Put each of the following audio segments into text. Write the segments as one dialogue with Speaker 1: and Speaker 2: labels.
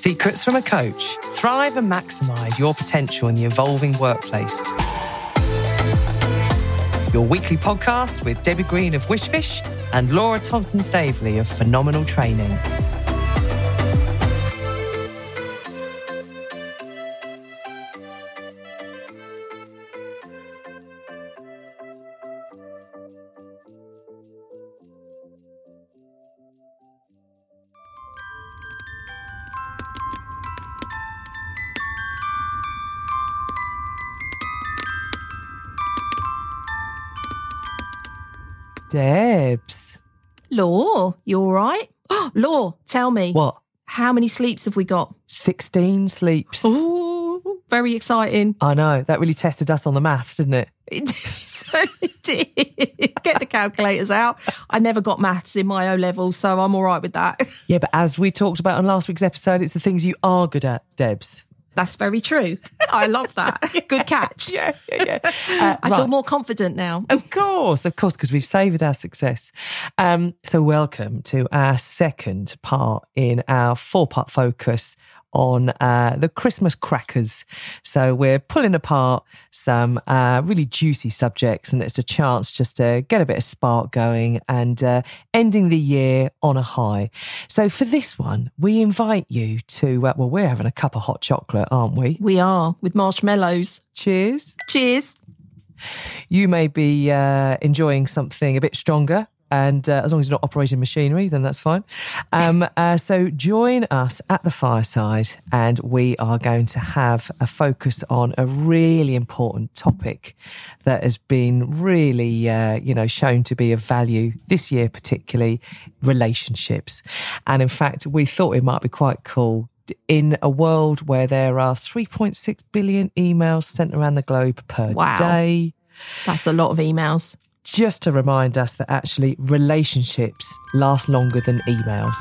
Speaker 1: Secrets from a Coach. Thrive and maximise your potential in the evolving workplace. Your weekly podcast with Debbie Green of Wishfish and Laura Thompson Staveley of Phenomenal Training.
Speaker 2: You all right? Law, tell me.
Speaker 1: What?
Speaker 2: How many sleeps have we got?
Speaker 1: 16 sleeps.
Speaker 2: Oh, very exciting.
Speaker 1: I know. That really tested us on the maths, didn't it?
Speaker 2: It certainly did. Get the calculators out. I never got maths in my O levels, so I'm all right with that.
Speaker 1: Yeah, but as we talked about on last week's episode, it's the things you are good at, Debs.
Speaker 2: That's very true. I love that. Good catch.
Speaker 1: Yeah, yeah, yeah. Uh,
Speaker 2: I feel more confident now.
Speaker 1: Of course, of course, because we've savoured our success. Um, so, welcome to our second part in our four part focus on uh, the Christmas crackers. So, we're pulling apart some uh, really juicy subjects, and it's a chance just to get a bit of spark going and uh, ending the year on a high. So, for this one, we invite you to, uh, well, we're having a cup of hot chocolate, aren't we?
Speaker 2: We are with marshmallows.
Speaker 1: Cheers.
Speaker 2: Cheers.
Speaker 1: You may be uh, enjoying something a bit stronger. And uh, as long as you're not operating machinery, then that's fine. Um, uh, so join us at the fireside, and we are going to have a focus on a really important topic that has been really, uh, you know, shown to be of value this year, particularly relationships. And in fact, we thought it might be quite cool in a world where there are 3.6 billion emails sent around the globe per
Speaker 2: Wow.
Speaker 1: day
Speaker 2: That's a lot of emails.
Speaker 1: Just to remind us that actually relationships last longer than emails.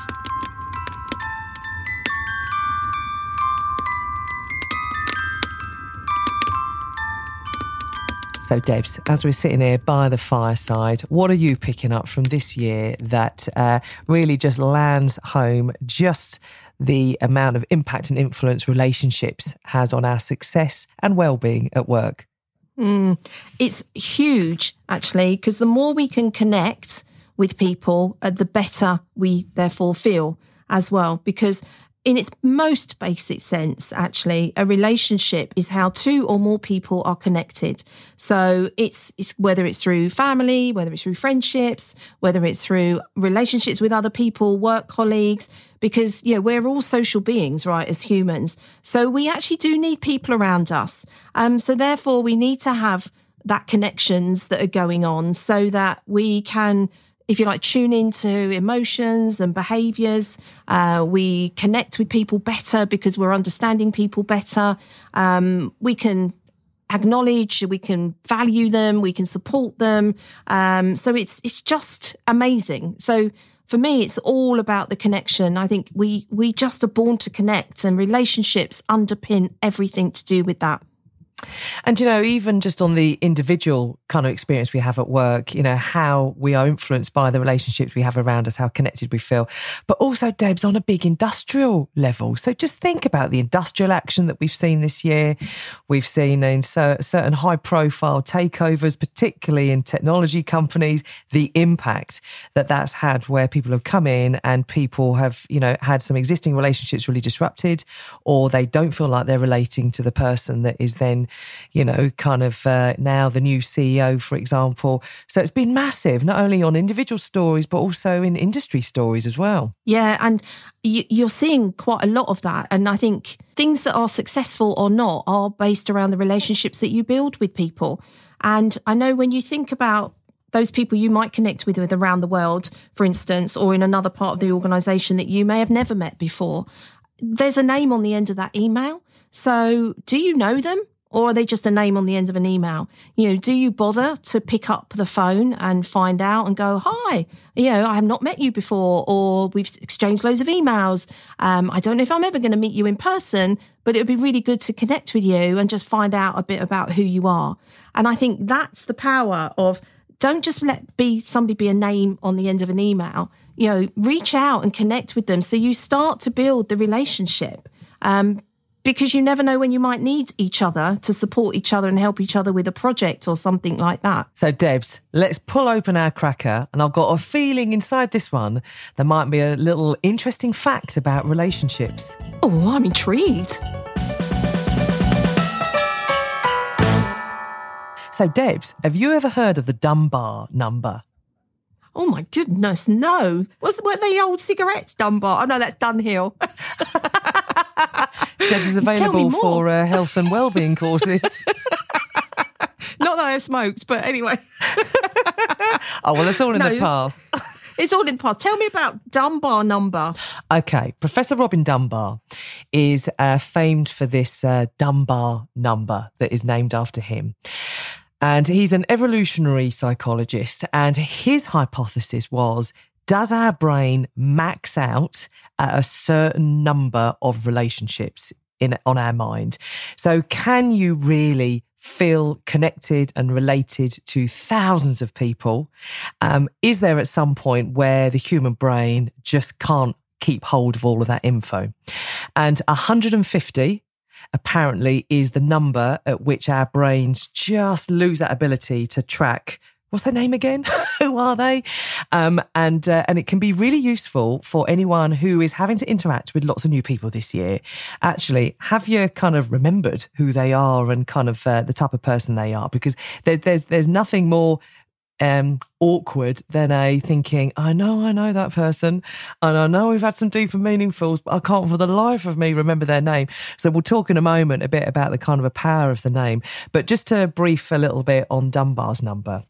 Speaker 1: So, Debs, as we're sitting here by the fireside, what are you picking up from this year that uh, really just lands home just the amount of impact and influence relationships has on our success and well-being at work?
Speaker 2: Mm, it's huge, actually, because the more we can connect with people, uh, the better we therefore feel as well. Because, in its most basic sense, actually, a relationship is how two or more people are connected. So it's, it's whether it's through family, whether it's through friendships, whether it's through relationships with other people, work colleagues, because yeah, we're all social beings, right, as humans. So we actually do need people around us. Um, so therefore, we need to have that connections that are going on so that we can if you like, tune into emotions and behaviors. Uh, we connect with people better because we're understanding people better. Um, we can acknowledge, we can value them, we can support them. Um, so it's it's just amazing. So for me, it's all about the connection. I think we we just are born to connect, and relationships underpin everything to do with that.
Speaker 1: And, you know, even just on the individual kind of experience we have at work, you know, how we are influenced by the relationships we have around us, how connected we feel, but also, Debs, on a big industrial level. So just think about the industrial action that we've seen this year. We've seen in cer- certain high profile takeovers, particularly in technology companies, the impact that that's had where people have come in and people have, you know, had some existing relationships really disrupted, or they don't feel like they're relating to the person that is then you know, kind of uh, now the new CEO, for example. So it's been massive, not only on individual stories, but also in industry stories as well.
Speaker 2: Yeah, and you, you're seeing quite a lot of that. And I think things that are successful or not are based around the relationships that you build with people. And I know when you think about those people you might connect with, with around the world, for instance, or in another part of the organization that you may have never met before, there's a name on the end of that email. So do you know them? Or are they just a name on the end of an email? You know, do you bother to pick up the phone and find out and go, hi, you know, I have not met you before, or we've exchanged loads of emails. Um, I don't know if I'm ever going to meet you in person, but it would be really good to connect with you and just find out a bit about who you are. And I think that's the power of don't just let be somebody be a name on the end of an email. You know, reach out and connect with them so you start to build the relationship. Um, because you never know when you might need each other to support each other and help each other with a project or something like that.
Speaker 1: So, Debs, let's pull open our cracker. And I've got a feeling inside this one there might be a little interesting fact about relationships.
Speaker 2: Oh, I'm intrigued.
Speaker 1: So, Debs, have you ever heard of the Dunbar number?
Speaker 2: Oh my goodness, no. Was were the old cigarettes Dunbar? Oh no, that's Dunhill.
Speaker 1: Debs is available for uh, health and well-being courses.
Speaker 2: Not that I've smoked, but anyway.
Speaker 1: oh well, it's all in no, the past.
Speaker 2: It's all in the past. Tell me about Dunbar number.
Speaker 1: Okay, Professor Robin Dunbar is uh, famed for this uh, Dunbar number that is named after him. And he's an evolutionary psychologist. And his hypothesis was does our brain max out at a certain number of relationships in on our mind? So can you really feel connected and related to thousands of people? Um, is there at some point where the human brain just can't keep hold of all of that info? And 150 apparently is the number at which our brains just lose that ability to track what's their name again? who are they? Um, and uh, and it can be really useful for anyone who is having to interact with lots of new people this year. Actually, have you kind of remembered who they are and kind of uh, the type of person they are? Because there's there's there's nothing more um, awkward than a thinking, I know, I know that person, and I know we've had some deep and meaningfuls, but I can't for the life of me remember their name. So we'll talk in a moment a bit about the kind of a power of the name. But just to brief a little bit on Dunbar's number.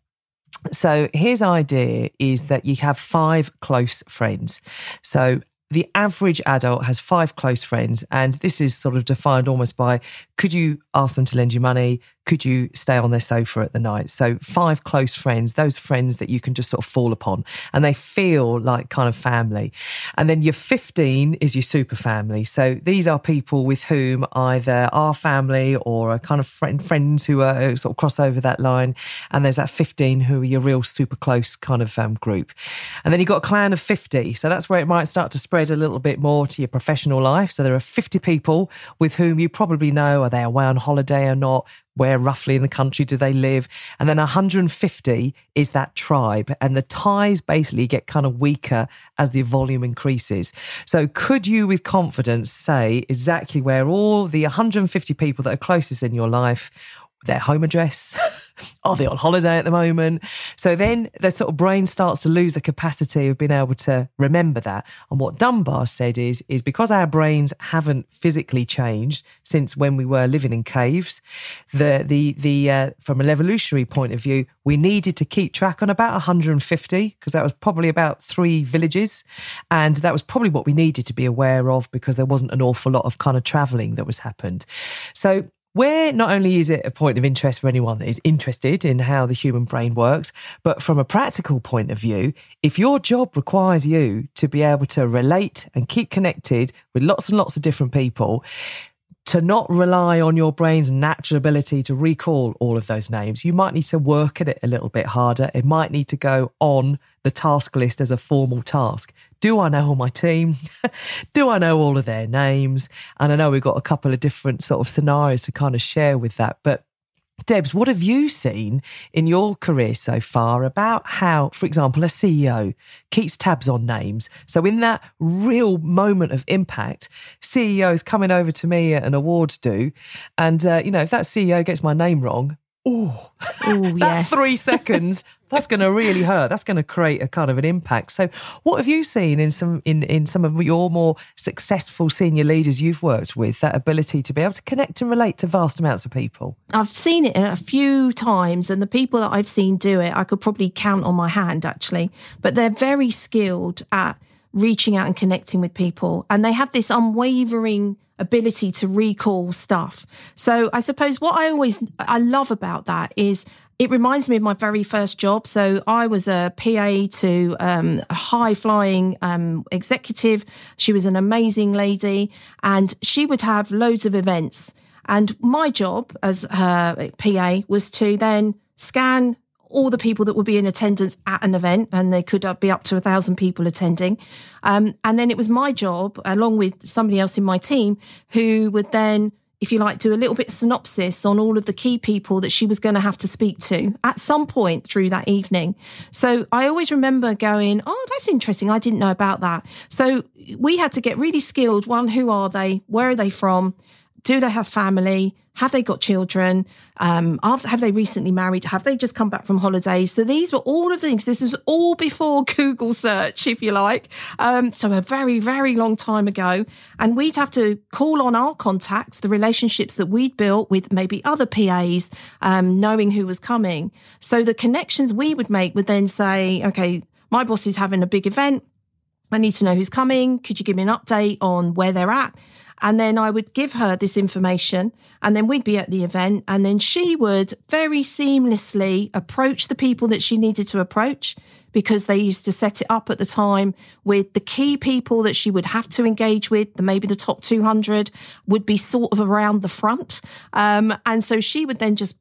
Speaker 1: So his idea is that you have five close friends. So the average adult has five close friends, and this is sort of defined almost by could you ask them to lend you money? Could you stay on their sofa at the night? So, five close friends, those friends that you can just sort of fall upon and they feel like kind of family. And then your 15 is your super family. So, these are people with whom either are family or are kind of friend, friends who are uh, sort of cross over that line. And there's that 15 who are your real super close kind of um, group. And then you've got a clan of 50. So, that's where it might start to spread a little bit more to your professional life. So, there are 50 people with whom you probably know are they away on holiday or not? Where roughly in the country do they live? And then 150 is that tribe. And the ties basically get kind of weaker as the volume increases. So, could you with confidence say exactly where all the 150 people that are closest in your life their home address? Are they on holiday at the moment? So then their sort of brain starts to lose the capacity of being able to remember that. And what Dunbar said is, is because our brains haven't physically changed since when we were living in caves, the the the uh, from an evolutionary point of view, we needed to keep track on about 150 because that was probably about three villages, and that was probably what we needed to be aware of because there wasn't an awful lot of kind of travelling that was happened. So where not only is it a point of interest for anyone that is interested in how the human brain works, but from a practical point of view, if your job requires you to be able to relate and keep connected with lots and lots of different people, to not rely on your brain's natural ability to recall all of those names, you might need to work at it a little bit harder. It might need to go on the task list as a formal task. Do I know all my team? Do I know all of their names? And I know we've got a couple of different sort of scenarios to kind of share with that. But Debs, what have you seen in your career so far about how, for example, a CEO keeps tabs on names? So, in that real moment of impact, CEOs coming over to me at an awards do, and uh, you know, if that CEO gets my name wrong, oh, that yes. three seconds that's going to really hurt. That's going to create a kind of an impact. So, what have you seen in some in in some of your more successful senior leaders you've worked with? That ability to be able to connect and relate to vast amounts of people.
Speaker 2: I've seen it a few times, and the people that I've seen do it, I could probably count on my hand actually. But they're very skilled at reaching out and connecting with people, and they have this unwavering ability to recall stuff. So I suppose what I always I love about that is it reminds me of my very first job. So I was a PA to um, a high flying um, executive. She was an amazing lady and she would have loads of events. And my job as her PA was to then scan all the people that would be in attendance at an event, and there could be up to a thousand people attending. Um, and then it was my job, along with somebody else in my team, who would then if you like, do a little bit synopsis on all of the key people that she was going to have to speak to at some point through that evening. So I always remember going, Oh, that's interesting. I didn't know about that. So we had to get really skilled. One, who are they? Where are they from? do they have family? Have they got children? Um, have they recently married? Have they just come back from holidays? So these were all of the things. This was all before Google search, if you like. Um, so a very, very long time ago. And we'd have to call on our contacts, the relationships that we'd built with maybe other PAs, um, knowing who was coming. So the connections we would make would then say, okay, my boss is having a big event. I need to know who's coming. Could you give me an update on where they're at? And then I would give her this information, and then we'd be at the event, and then she would very seamlessly approach the people that she needed to approach because they used to set it up at the time with the key people that she would have to engage with, maybe the top 200 would be sort of around the front. Um, and so she would then just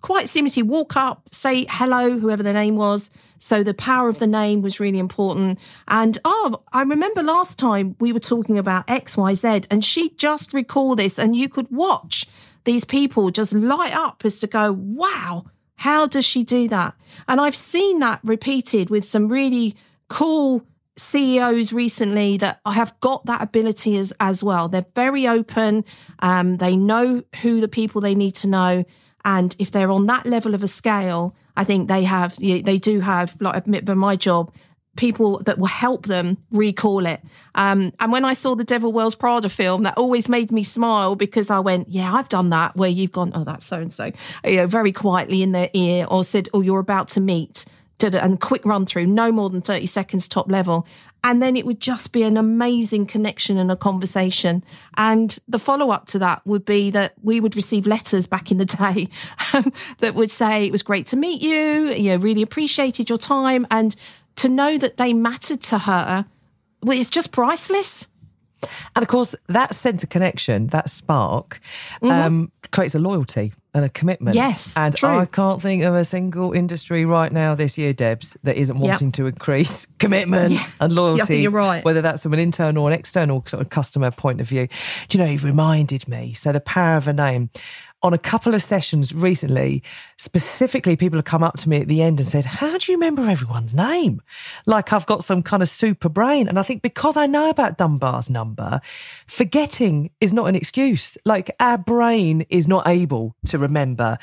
Speaker 2: quite seamlessly walk up, say hello, whoever the name was. So the power of the name was really important. And oh, I remember last time we were talking about XYZ and she just recalled this and you could watch these people just light up as to go, wow, how does she do that? And I've seen that repeated with some really cool CEOs recently that I have got that ability as, as well. They're very open. Um, they know who the people they need to know. And if they're on that level of a scale, I think they have, they do have, like, admit, but my job, people that will help them recall it. Um, and when I saw the Devil Wears Prada film, that always made me smile because I went, yeah, I've done that where you've gone, oh, that's so and so, you know, very quietly in their ear or said, oh, you're about to meet did and quick run through, no more than 30 seconds top level. And then it would just be an amazing connection and a conversation. And the follow up to that would be that we would receive letters back in the day um, that would say, it was great to meet you, you know, really appreciated your time. And to know that they mattered to her, well, it's just priceless.
Speaker 1: And of course, that sense of connection, that spark, mm-hmm. um, creates a loyalty and a commitment.
Speaker 2: Yes,
Speaker 1: and
Speaker 2: true.
Speaker 1: I can't think of a single industry right now this year, Debs, that isn't wanting yep. to increase commitment yeah. and loyalty.
Speaker 2: Yeah, you're right.
Speaker 1: Whether that's from an internal or an external sort of customer point of view. Do you know, you've reminded me. So the power of a name on a couple of sessions recently, specifically, people have come up to me at the end and said, How do you remember everyone's name? Like I've got some kind of super brain. And I think because I know about Dunbar's number, forgetting is not an excuse. Like our brain is not able to remember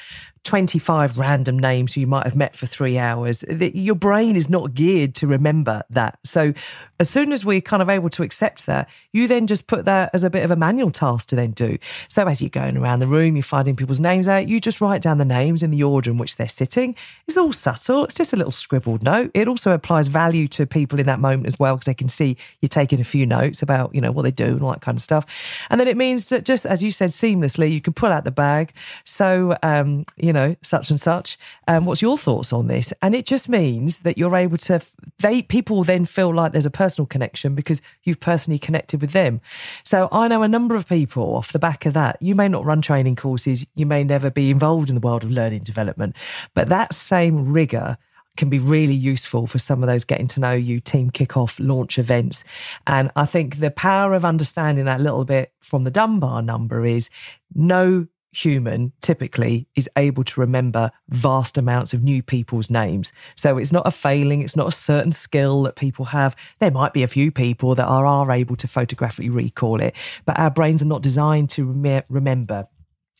Speaker 1: 25 random names who you might have met for three hours. Your brain is not geared to remember that. So, as soon as we're kind of able to accept that, you then just put that as a bit of a manual task to then do. So, as you're going around the room, you're finding people's names out, you just write down the names in the order in which they're sitting. It's all subtle, it's just a little scribbled note. It also applies value to people in that moment as well, because they can see you're taking a few notes about, you know, what they do and all that kind of stuff. And then it means that just as you said, seamlessly, you can pull out the bag. So, um, you know, know, such and such. Um, what's your thoughts on this? And it just means that you're able to, they, people then feel like there's a personal connection because you've personally connected with them. So I know a number of people off the back of that. You may not run training courses, you may never be involved in the world of learning development, but that same rigor can be really useful for some of those getting to know you team kickoff launch events. And I think the power of understanding that little bit from the Dunbar number is no human typically is able to remember vast amounts of new people's names. So it's not a failing, it's not a certain skill that people have. There might be a few people that are, are able to photographically recall it, but our brains are not designed to rem- remember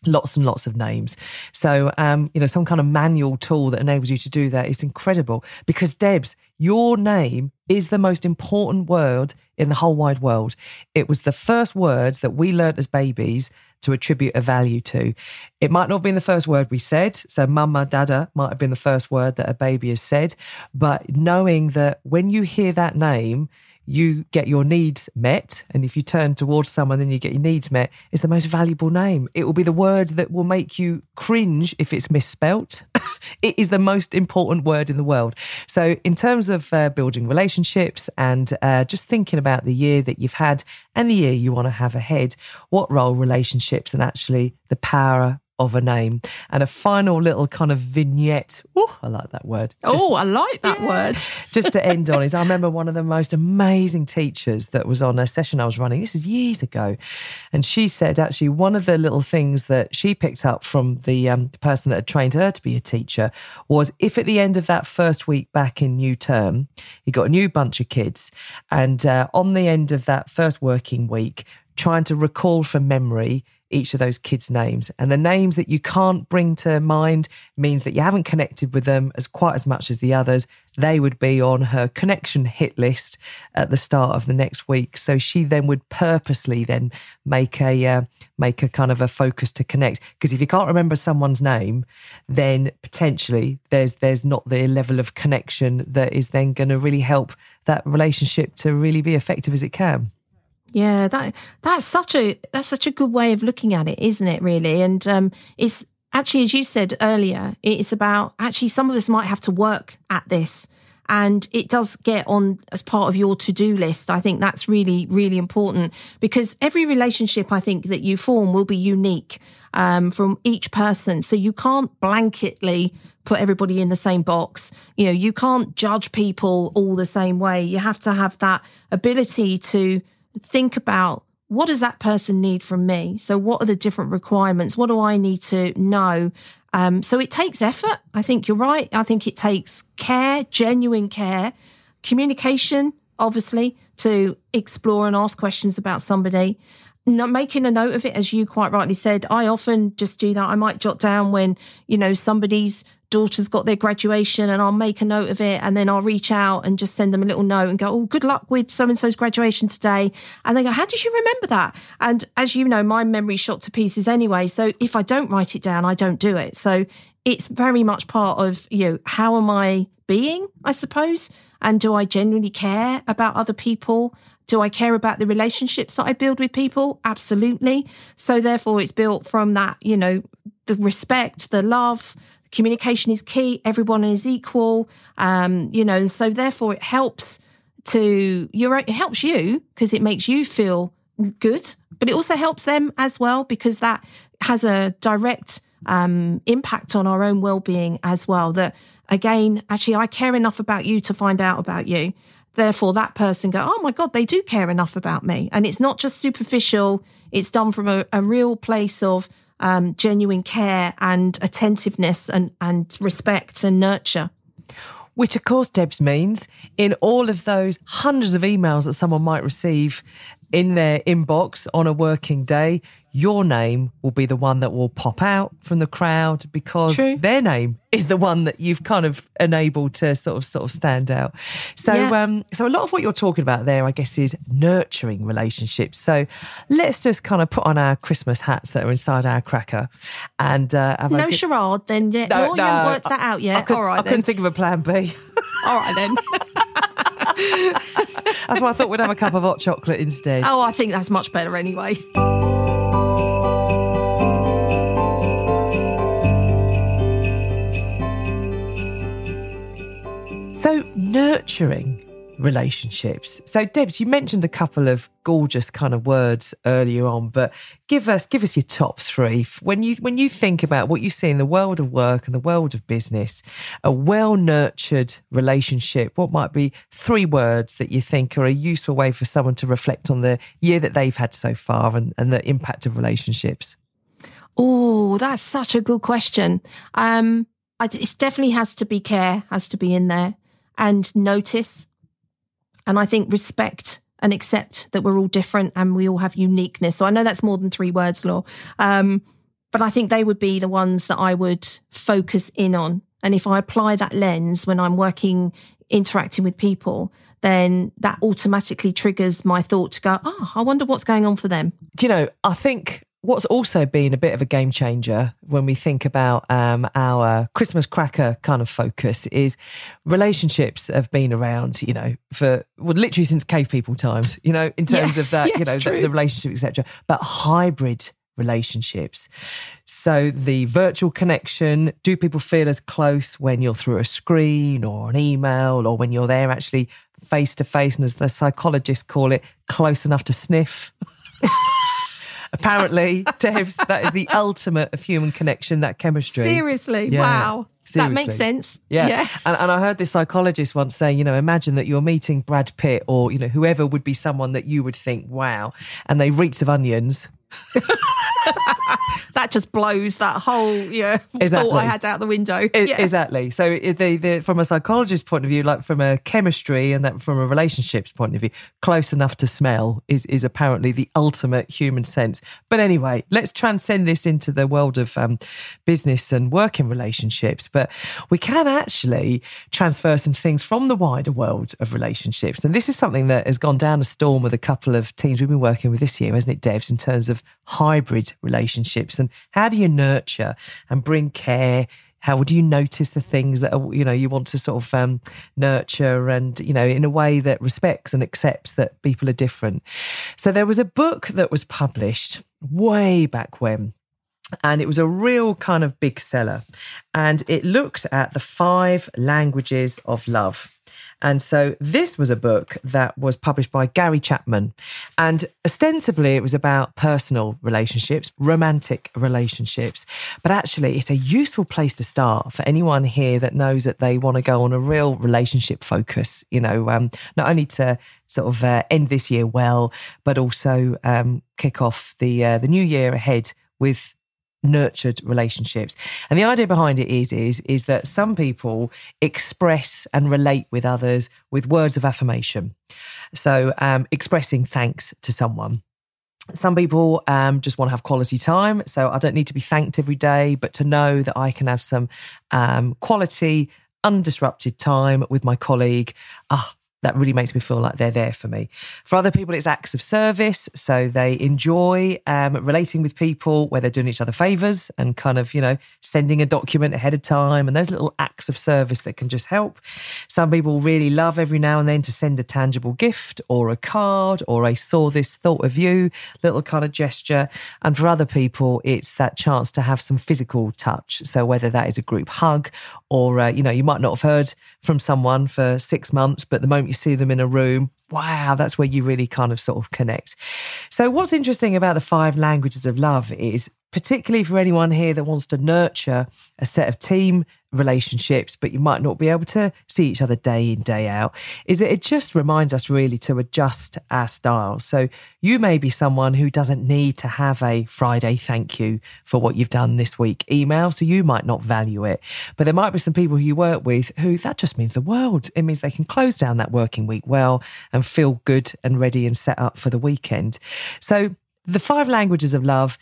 Speaker 1: lots and lots of names. So, um, you know, some kind of manual tool that enables you to do that is incredible because, Debs, your name is the most important word in the whole wide world. It was the first words that we learnt as babies to attribute a value to. It might not have been the first word we said. So, mama, dada might have been the first word that a baby has said. But knowing that when you hear that name, you get your needs met. And if you turn towards someone, then you get your needs met, is the most valuable name. It will be the word that will make you cringe if it's misspelt. it is the most important word in the world. So, in terms of uh, building relationships and uh, just thinking about the year that you've had and the year you want to have ahead, what role relationships and actually the power of a name. And a final little kind of vignette. Oh, I like that word.
Speaker 2: Just, oh, I like that yeah. word.
Speaker 1: just to end on is I remember one of the most amazing teachers that was on a session I was running. This is years ago. And she said actually one of the little things that she picked up from the, um, the person that had trained her to be a teacher was if at the end of that first week back in new term, he got a new bunch of kids and uh, on the end of that first working week, trying to recall from memory each of those kids' names. And the names that you can't bring to mind means that you haven't connected with them as quite as much as the others. They would be on her connection hit list at the start of the next week. So she then would purposely then make a uh, make a kind of a focus to connect. Because if you can't remember someone's name, then potentially there's there's not the level of connection that is then going to really help that relationship to really be effective as it can.
Speaker 2: Yeah, that that's such a that's such a good way of looking at it, isn't it? Really, and um, it's actually, as you said earlier, it's about actually some of us might have to work at this, and it does get on as part of your to do list. I think that's really really important because every relationship I think that you form will be unique um, from each person, so you can't blanketly put everybody in the same box. You know, you can't judge people all the same way. You have to have that ability to think about what does that person need from me? So, what are the different requirements? What do I need to know? Um, so, it takes effort. I think you're right. I think it takes care, genuine care, communication, obviously, to explore and ask questions about somebody. Not making a note of it, as you quite rightly said, I often just do that. I might jot down when, you know, somebody's daughter's got their graduation and I'll make a note of it and then I'll reach out and just send them a little note and go, Oh, good luck with so and so's graduation today. And they go, How did you remember that? And as you know, my memory shot to pieces anyway. So if I don't write it down, I don't do it. So it's very much part of, you know, how am I being, I suppose? And do I genuinely care about other people? Do I care about the relationships that I build with people? Absolutely. So therefore it's built from that, you know, the respect, the love, communication is key. Everyone is equal. Um, you know, and so therefore it helps to your it helps you because it makes you feel good, but it also helps them as well because that has a direct um, impact on our own well-being as well. That again, actually, I care enough about you to find out about you. Therefore, that person go, oh my god, they do care enough about me, and it's not just superficial. It's done from a, a real place of um, genuine care and attentiveness and, and respect and nurture.
Speaker 1: Which, of course, Debs means in all of those hundreds of emails that someone might receive in their inbox on a working day, your name will be the one that will pop out from the crowd because True. their name is the one that you've kind of enabled to sort of sort of stand out. So yeah. um so a lot of what you're talking about there I guess is nurturing relationships. So let's just kind of put on our Christmas hats that are inside our cracker and uh, have
Speaker 2: no good... charade then yet. No, no, no, you haven't worked that out yet.
Speaker 1: I could,
Speaker 2: All right,
Speaker 1: I
Speaker 2: then.
Speaker 1: couldn't think of a plan
Speaker 2: B. All right then.
Speaker 1: that's why I thought we'd have a cup of hot chocolate instead.
Speaker 2: Oh, I think that's much better anyway.
Speaker 1: So, nurturing relationships. So, Debs, you mentioned a couple of gorgeous kind of words earlier on, but give us give us your top three when you when you think about what you see in the world of work and the world of business. A well nurtured relationship. What might be three words that you think are a useful way for someone to reflect on the year that they've had so far and, and the impact of relationships?
Speaker 2: Oh, that's such a good question. Um, it definitely has to be care, has to be in there and notice. And I think respect and accept that we're all different and we all have uniqueness. So I know that's more than three words, Law. Um, but I think they would be the ones that I would focus in on. And if I apply that lens when I'm working, interacting with people, then that automatically triggers my thought to go, oh, I wonder what's going on for them.
Speaker 1: Do you know, I think what's also been a bit of a game changer when we think about um, our Christmas cracker kind of focus is relationships have been around, you know, for well, literally since cave people times, you know, in terms
Speaker 2: yeah,
Speaker 1: of that,
Speaker 2: yeah,
Speaker 1: you know, the, the relationship, etc. But hybrid relationships. So the virtual connection, do people feel as close when you're through a screen or an email or when you're there actually face to face and as the psychologists call it, close enough to sniff? Apparently, Debs, that is the ultimate of human connection, that chemistry.
Speaker 2: Seriously,
Speaker 1: Yeah.
Speaker 2: wow. That makes
Speaker 1: Seriously.
Speaker 2: sense.
Speaker 1: Yeah. And, and I heard this psychologist once say, you know, imagine that you're meeting Brad Pitt or, you know, whoever would be someone that you would think, wow, and they reeked of onions.
Speaker 2: That just blows that whole yeah
Speaker 1: Exactly.
Speaker 2: thought I had out the window.
Speaker 1: I-
Speaker 2: yeah.
Speaker 1: Exactly. So it- they, they, from a psychologist's point of view, like from a chemistry and that from a relationships point of view, close enough to smell is, is apparently the ultimate human sense. But anyway, let's transcend this into the world of um, business and working relationships. But we can actually transfer some things from the wider world of relationships. And this is something that has gone down a storm with a couple of teams we've been working with this year, hasn't it, Debs, in terms of hybrid relationships? And how do you nurture and bring care? How would you notice the things that are, you know you want to sort of um, nurture and you know in a way that respects and accepts that people are different? So there was a book that was published way back when and it was a real kind of big seller and it looked at the five languages of love and so this was a book that was published by Gary Chapman. And ostensibly it was about personal relationships, romantic relationships. But actually, it's a useful place to start for anyone here that knows that they want to go on a real relationship focus, you know, um, not only to sort of uh, end this year well, but also um, kick off the, uh, the new year ahead with nurtured relationships. And the idea behind it is is is that some people express and relate with others with words of affirmation. So um, expressing thanks to someone. Some people um, just want to have quality time. So I don't need to be thanked every day, but to know that I can have some um, quality, undisrupted time with my colleague. Ah, that really makes me feel like they're there for me. For other people, it's acts of service. So they enjoy um, relating with people where they're doing each other favors and kind of, you know, sending a document ahead of time and those little acts of service that can just help. Some people really love every now and then to send a tangible gift or a card or a saw this thought of you little kind of gesture. And for other people, it's that chance to have some physical touch. So whether that is a group hug or, uh, you know, you might not have heard from someone for six months, but the moment you see them in a room, wow, that's where you really kind of sort of connect. So, what's interesting about the five languages of love is, particularly for anyone here that wants to nurture a set of team relationships, but you might not be able to see each other day in, day out, is that it just reminds us really to adjust our style. So, you may be someone who doesn't need to have a Friday thank you for what you've done this week email, so you might not value it. But there might be some people who you work with who that just means the world. It means they can close down that working week well and feel good and ready and set up for the weekend. So, the five languages of love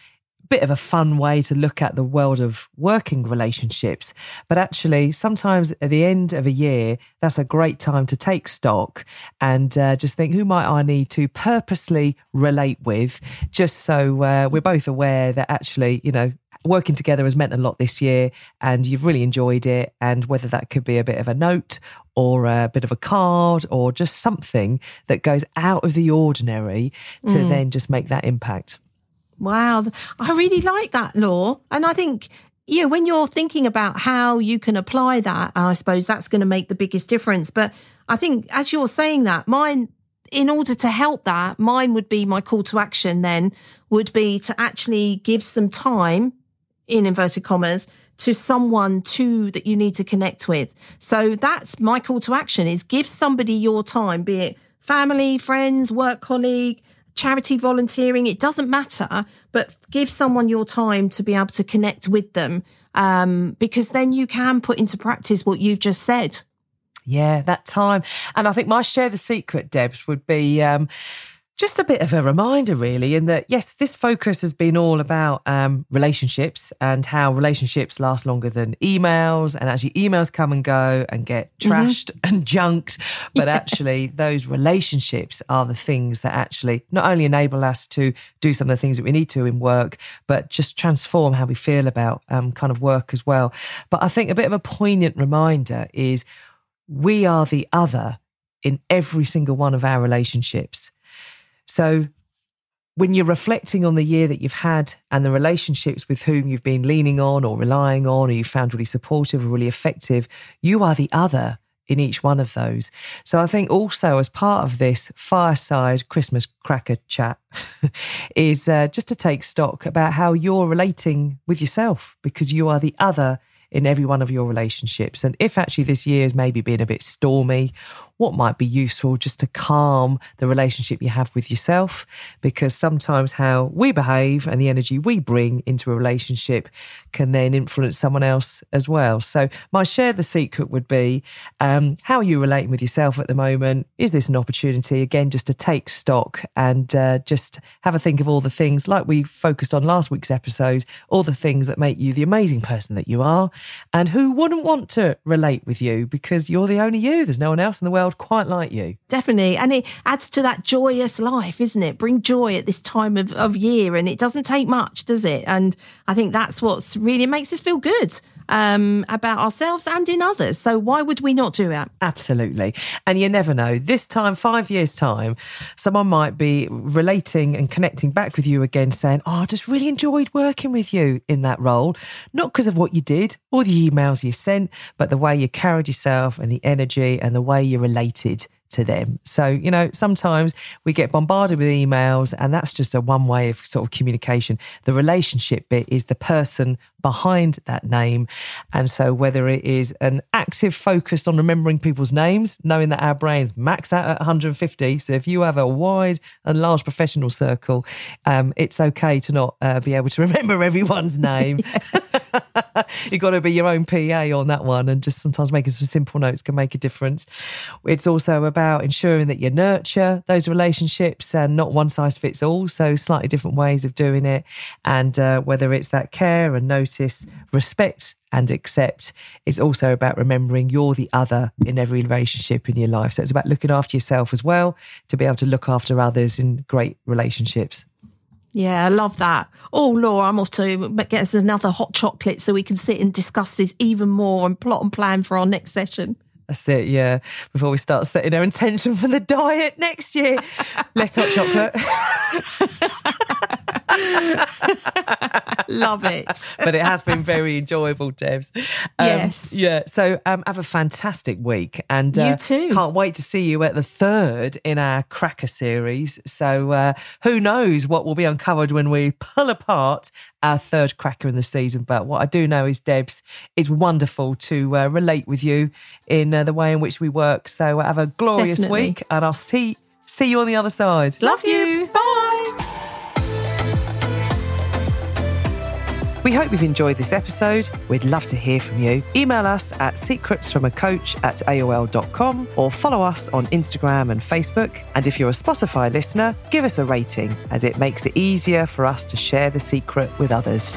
Speaker 1: bit of a fun way to look at the world of working relationships. But actually, sometimes at the end of a year, that's a great time to take stock and uh, just think who might I need to purposely relate with, just so uh, we're both aware that actually, you know, working together has meant a lot this year and you've really enjoyed it. And whether that could be a bit of a note or a bit of a card or just something that goes out of the ordinary to then just make that impact.
Speaker 2: Wow, I really like that law, and I think yeah, when you're thinking about how you can apply that, I suppose that's going to make the biggest difference. But I think as you're saying that, mine, in order to help that, mine would be my call to action. Then would be to actually give some time, in inverted commas, to someone too that you need to connect with. So that's my call to action: is give somebody your time, be it family, friends, work colleague charity volunteering, it doesn't matter, but give someone your time to be able to connect with them um, because then you can put into practice what you've just said.
Speaker 1: Yeah, that time. And I think my share the secret, Debs, would be um, just a bit of a reminder, really, in that, yes, this focus has been all about um, relationships and how relationships last longer than emails. And actually, emails come and go and get trashed and junked. But actually, those relationships are the things that actually not only enable us to do some of the things that we need to in work, but just transform how we feel about um, kind of work as well. But I think a bit of a poignant reminder is we are the other in every single one of our relationships. So when you're reflecting on the year that you've had and the relationships with whom you've been leaning on or relying on, or you found really supportive or really effective, you are the other in each one of those. So I think also as part of this fireside Christmas cracker chat is uh, just to take stock about how you're relating with yourself because you are the other in every one of your relationships. And if actually this year has maybe been a bit stormy what might be useful just to calm the relationship you have with yourself. Because sometimes how we behave and the energy we bring into a relationship can then influence someone else as well. So, my share the secret would be um, how are you relating with yourself at the moment? Is this an opportunity, again, just to take stock and uh, just have a think of all the things like we focused on last week's episode, all the things that make you the amazing person that you are, and who wouldn't want to relate with you because you're the only you. There's no one else in the world world quite like you.
Speaker 2: Definitely. And it adds to that joyous life, isn't it? Bring joy at this time of, of year. And it doesn't take much, does it? And I think that's what's really makes us feel good um, about ourselves and in others. So why would we not do it?
Speaker 1: Absolutely. And you never know. This time, five years' time, someone might be relating and connecting back with you again, saying, Oh, I just really enjoyed working with you in that role. Not because of what you did or the emails you sent, but the way you carried yourself and the energy and the way you related to them. So, you know, sometimes we get bombarded with emails, and that's just a one way of sort of communication. The relationship bit is the person behind that name. And so, whether it is an active focus on remembering people's names, knowing that our brains max out at 150. So, if you have a wide and large professional circle, um, it's okay to not uh, be able to remember everyone's name. You've got to be your own PA on that one. And just sometimes making some simple notes can make a difference. It's also about ensuring that you nurture those relationships and not one size fits all. So, slightly different ways of doing it. And uh, whether it's that care and notice notice, respect, and accept. It's also about remembering you're the other in every relationship in your life. So it's about looking after yourself as well to be able to look after others in great relationships.
Speaker 2: Yeah, I love that. Oh, Laura, I'm off to get us another hot chocolate so we can sit and discuss this even more and plot and plan for our next session.
Speaker 1: That's it, yeah. Before we start setting our intention for the diet next year. Less hot chocolate.
Speaker 2: Love it.
Speaker 1: but it has been very enjoyable, Debs.
Speaker 2: Um, yes.
Speaker 1: Yeah. So um, have a fantastic week. And
Speaker 2: uh, you too.
Speaker 1: Can't wait to see you at the third in our Cracker series. So uh, who knows what will be uncovered when we pull apart our third Cracker in the season. But what I do know is, Debs, it's wonderful to uh, relate with you in uh, the way in which we work. So have a glorious
Speaker 2: Definitely.
Speaker 1: week and I'll see see you on the other side.
Speaker 2: Love you. Bye.
Speaker 1: We hope you've enjoyed this episode. We'd love to hear from you. Email us at secretsfromacoach at aol.com or follow us on Instagram and Facebook. And if you're a Spotify listener, give us a rating as it makes it easier for us to share the secret with others.